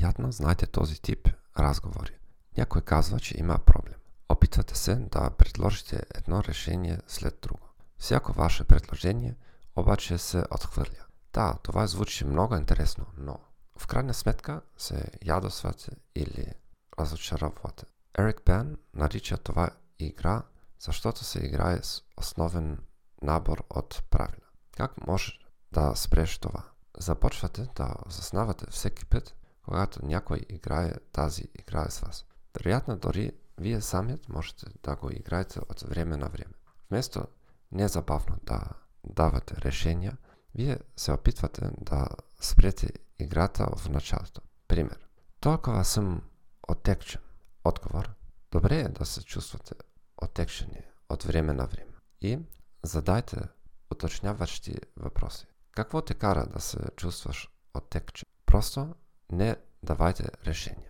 Вероятно знаете този тип разговори. Някой казва, че има проблем. Опитвате се да предложите едно решение след друго. Всяко ваше предложение обаче се отхвърля. Да, това звучи много интересно, но в крайна сметка се ядосвате или разочаровате. Ерик Бен нарича това игра, защото се играе с основен набор от правила. Как може да спреш това? Започвате да осъзнавате всеки път, когато някой играе тази игра с вас. Вероятно дори вие самият можете да го играете от време на време. Вместо незабавно да давате решения, вие се опитвате да спрете играта в началото. Пример. Толкова съм отекчен. Отговор. Добре е да се чувствате отекчени от време на време. И задайте уточняващи въпроси. Какво те кара да се чувстваш отекчен? Просто не давайте решения.